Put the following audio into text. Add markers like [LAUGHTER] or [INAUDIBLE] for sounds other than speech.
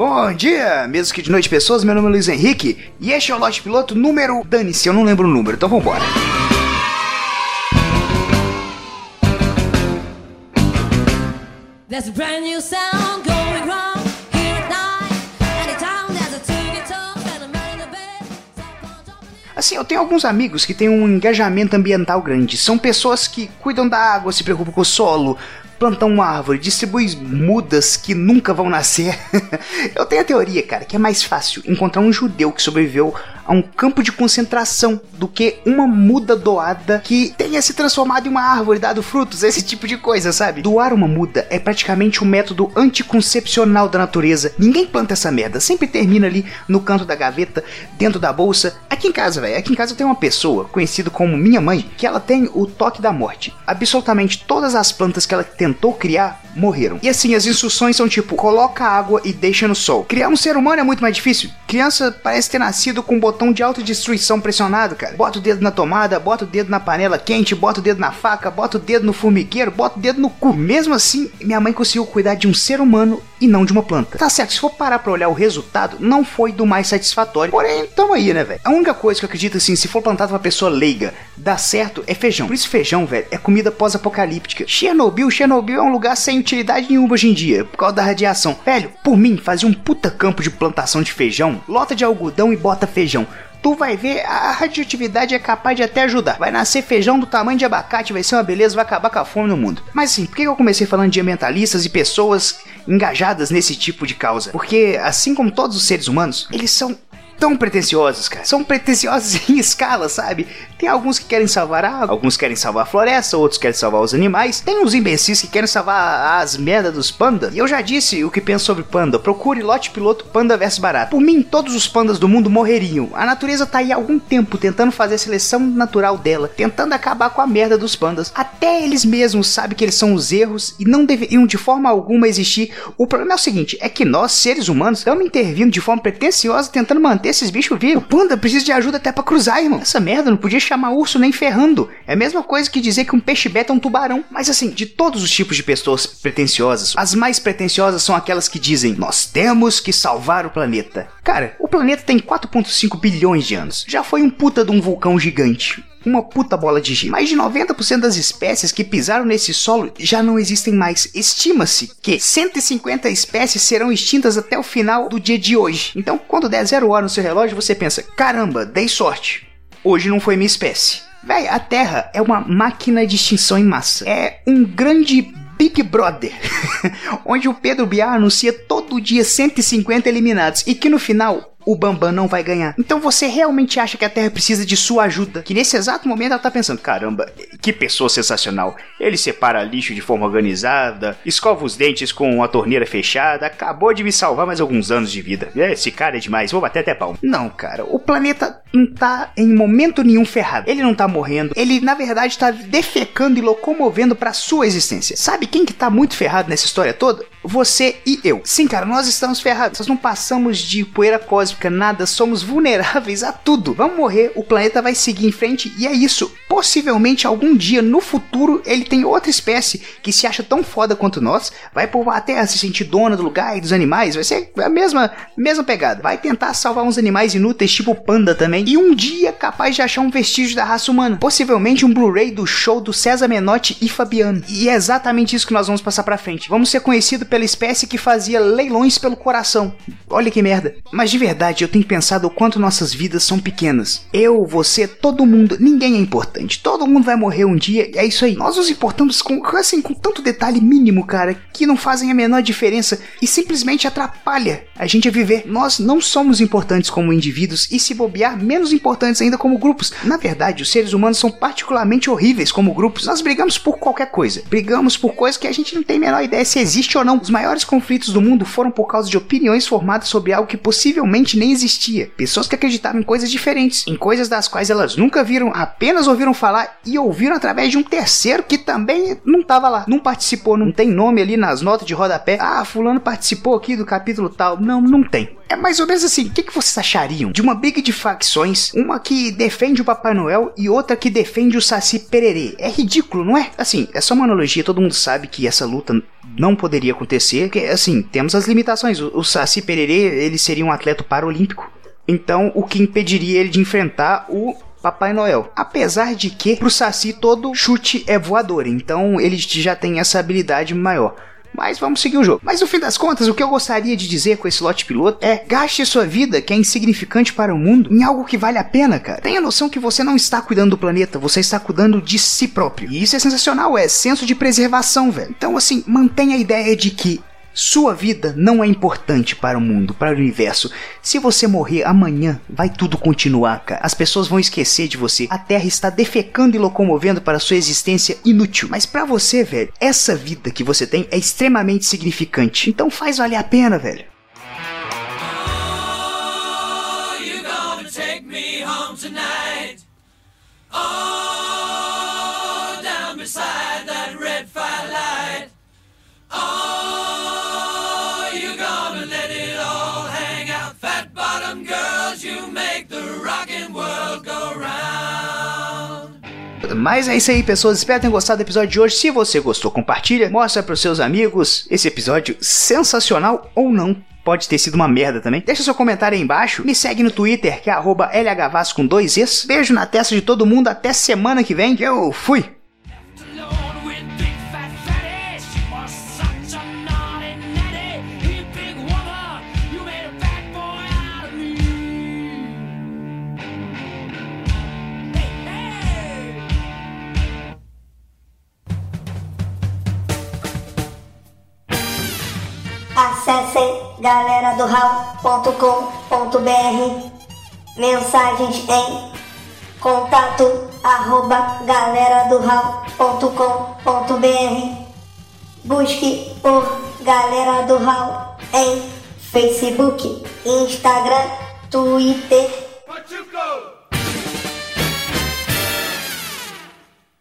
Bom dia, mesmo que de noite pessoas, meu nome é Luiz Henrique e este é o Lote Piloto número... Dane-se, eu não lembro o número, então vambora. There's a brand new sound going Assim, eu tenho alguns amigos que têm um engajamento ambiental grande. São pessoas que cuidam da água, se preocupam com o solo, plantar uma árvore, distribui mudas que nunca vão nascer. [LAUGHS] eu tenho a teoria, cara, que é mais fácil encontrar um judeu que sobreviveu a um campo de concentração do que uma muda doada que tenha se transformado em uma árvore, dado frutos, esse tipo de coisa, sabe? Doar uma muda é praticamente um método anticoncepcional da natureza. Ninguém planta essa merda, sempre termina ali no canto da gaveta, dentro da bolsa. Aqui em casa, velho, aqui em casa tenho uma pessoa conhecida como minha mãe, que ela tem o toque da morte. Absolutamente todas as plantas que ela tentou criar morreram. E assim, as instruções são tipo: coloca água e deixa no sol. Criar um ser humano é muito mais difícil. Criança parece ter nascido com um botão de autodestruição pressionado, cara. Bota o dedo na tomada, bota o dedo na panela quente, bota o dedo na faca, bota o dedo no formigueiro, bota o dedo no cu. Mesmo assim, minha mãe conseguiu cuidar de um ser humano e não de uma planta. Tá certo, se for parar pra olhar o resultado, não foi do mais satisfatório. Porém, tamo aí, né, velho? A única coisa que eu acredito assim, se for plantado pra pessoa leiga, dá certo, é feijão. Por isso, feijão, velho, é comida pós-apocalíptica. Chernobyl, Chernobyl é um lugar sem utilidade nenhuma hoje em dia, por causa da radiação. Velho, por mim, fazia um puta campo de plantação de feijão, lota de algodão e bota feijão tu vai ver a radioatividade é capaz de até ajudar. Vai nascer feijão do tamanho de abacate, vai ser uma beleza, vai acabar com a fome no mundo. Mas assim, por que eu comecei falando de ambientalistas e pessoas engajadas nesse tipo de causa? Porque, assim como todos os seres humanos, eles são tão pretensiosos, cara. São pretensiosos [LAUGHS] em escala, sabe? Tem alguns que querem salvar a água, alguns querem salvar a floresta, outros querem salvar os animais. Tem uns imbecis que querem salvar as merdas dos pandas. E eu já disse o que penso sobre panda. Procure lote piloto panda versus barato. Por mim, todos os pandas do mundo morreriam. A natureza tá aí há algum tempo tentando fazer a seleção natural dela, tentando acabar com a merda dos pandas. Até eles mesmos sabem que eles são os erros e não deveriam de forma alguma existir. O problema é o seguinte, é que nós, seres humanos, estamos intervindo de forma pretensiosa tentando manter esses bichos vivos. Panda precisa de ajuda até para cruzar, irmão. Essa merda não podia chamar urso nem ferrando. É a mesma coisa que dizer que um peixe beta é um tubarão. Mas assim, de todos os tipos de pessoas pretensiosas, as mais pretensiosas são aquelas que dizem: Nós temos que salvar o planeta. Cara, o planeta tem 4,5 bilhões de anos. Já foi um puta de um vulcão gigante uma puta bola de gelo. Mais de 90% das espécies que pisaram nesse solo já não existem mais. Estima-se que 150 espécies serão extintas até o final do dia de hoje. Então, quando der zero hora no seu relógio, você pensa: caramba, dei sorte. Hoje não foi minha espécie. Véi, a Terra é uma máquina de extinção em massa. É um grande Big Brother, [LAUGHS] onde o Pedro Biar anuncia todo dia 150 eliminados e que no final o Bambam não vai ganhar. Então você realmente acha que a Terra precisa de sua ajuda? Que nesse exato momento ela tá pensando: caramba, que pessoa sensacional. Ele separa lixo de forma organizada, escova os dentes com a torneira fechada, acabou de me salvar mais alguns anos de vida. É, esse cara é demais, vou bater até pau. Não, cara, o planeta não tá em momento nenhum ferrado. Ele não tá morrendo, ele na verdade tá defecando e locomovendo para sua existência. Sabe quem que tá muito ferrado nessa história toda? Você e eu. Sim, cara, nós estamos ferrados. Nós não passamos de poeira cósmica, nada, somos vulneráveis a tudo. Vamos morrer, o planeta vai seguir em frente e é isso. Possivelmente algum dia no futuro ele tem outra espécie que se acha tão foda quanto nós, vai povoar a Terra, se sentir dona do lugar e dos animais, vai ser a mesma, mesma pegada. Vai tentar salvar uns animais inúteis, tipo panda também, e um dia capaz de achar um vestígio da raça humana. Possivelmente um Blu-ray do show do César Menotti e Fabiano. E é exatamente isso que nós vamos passar pra frente. Vamos ser conhecidos pela espécie que fazia leilões pelo coração. Olha que merda. Mas de verdade, eu tenho pensado o quanto nossas vidas são pequenas. Eu, você, todo mundo, ninguém é importante. Todo mundo vai morrer um dia, e é isso aí. Nós nos importamos com, assim, com tanto detalhe mínimo, cara, que não fazem a menor diferença e simplesmente atrapalha a gente a viver. Nós não somos importantes como indivíduos e se bobear, menos importantes ainda como grupos. Na verdade, os seres humanos são particularmente horríveis como grupos. Nós brigamos por qualquer coisa. Brigamos por coisas que a gente não tem a menor ideia se existe ou não. Os maiores conflitos do mundo foram por causa de opiniões formadas sobre algo que possivelmente nem existia. Pessoas que acreditavam em coisas diferentes, em coisas das quais elas nunca viram, apenas ouviram falar e ouviram através de um terceiro que também não estava lá, não participou, não tem nome ali nas notas de rodapé. Ah, fulano participou aqui do capítulo tal. Não, não tem. É mais ou menos assim, o que, que vocês achariam de uma briga de facções, uma que defende o Papai Noel e outra que defende o Saci Pererê? É ridículo, não é? Assim, é só uma analogia, todo mundo sabe que essa luta não poderia acontecer, porque assim, temos as limitações. O, o Saci Pererê, ele seria um atleta paralímpico, então o que impediria ele de enfrentar o Papai Noel. Apesar de que pro Saci todo chute é voador, então ele já tem essa habilidade maior. Mas vamos seguir o jogo. Mas no fim das contas, o que eu gostaria de dizer com esse lote piloto é: gaste sua vida, que é insignificante para o mundo, em algo que vale a pena, cara. Tenha noção que você não está cuidando do planeta, você está cuidando de si próprio. E isso é sensacional, é senso de preservação, velho. Então, assim, mantenha a ideia de que sua vida não é importante para o mundo, para o universo. Se você morrer amanhã, vai tudo continuar, cara. As pessoas vão esquecer de você. A Terra está defecando e locomovendo para sua existência inútil. Mas para você, velho, essa vida que você tem é extremamente significante. Então faz valer a pena, velho. Oh, Mas é isso aí, pessoas. Espero ter gostado do episódio de hoje. Se você gostou, compartilha, mostra para os seus amigos esse episódio sensacional ou não. Pode ter sido uma merda também. Deixa seu comentário aí embaixo. Me segue no Twitter, que é LHVAS com dois Es. Beijo na testa de todo mundo. Até semana que vem. Eu fui! Acessem galera do mensagens em contato arroba galera do busque por Galera do Hall em Facebook, Instagram, Twitter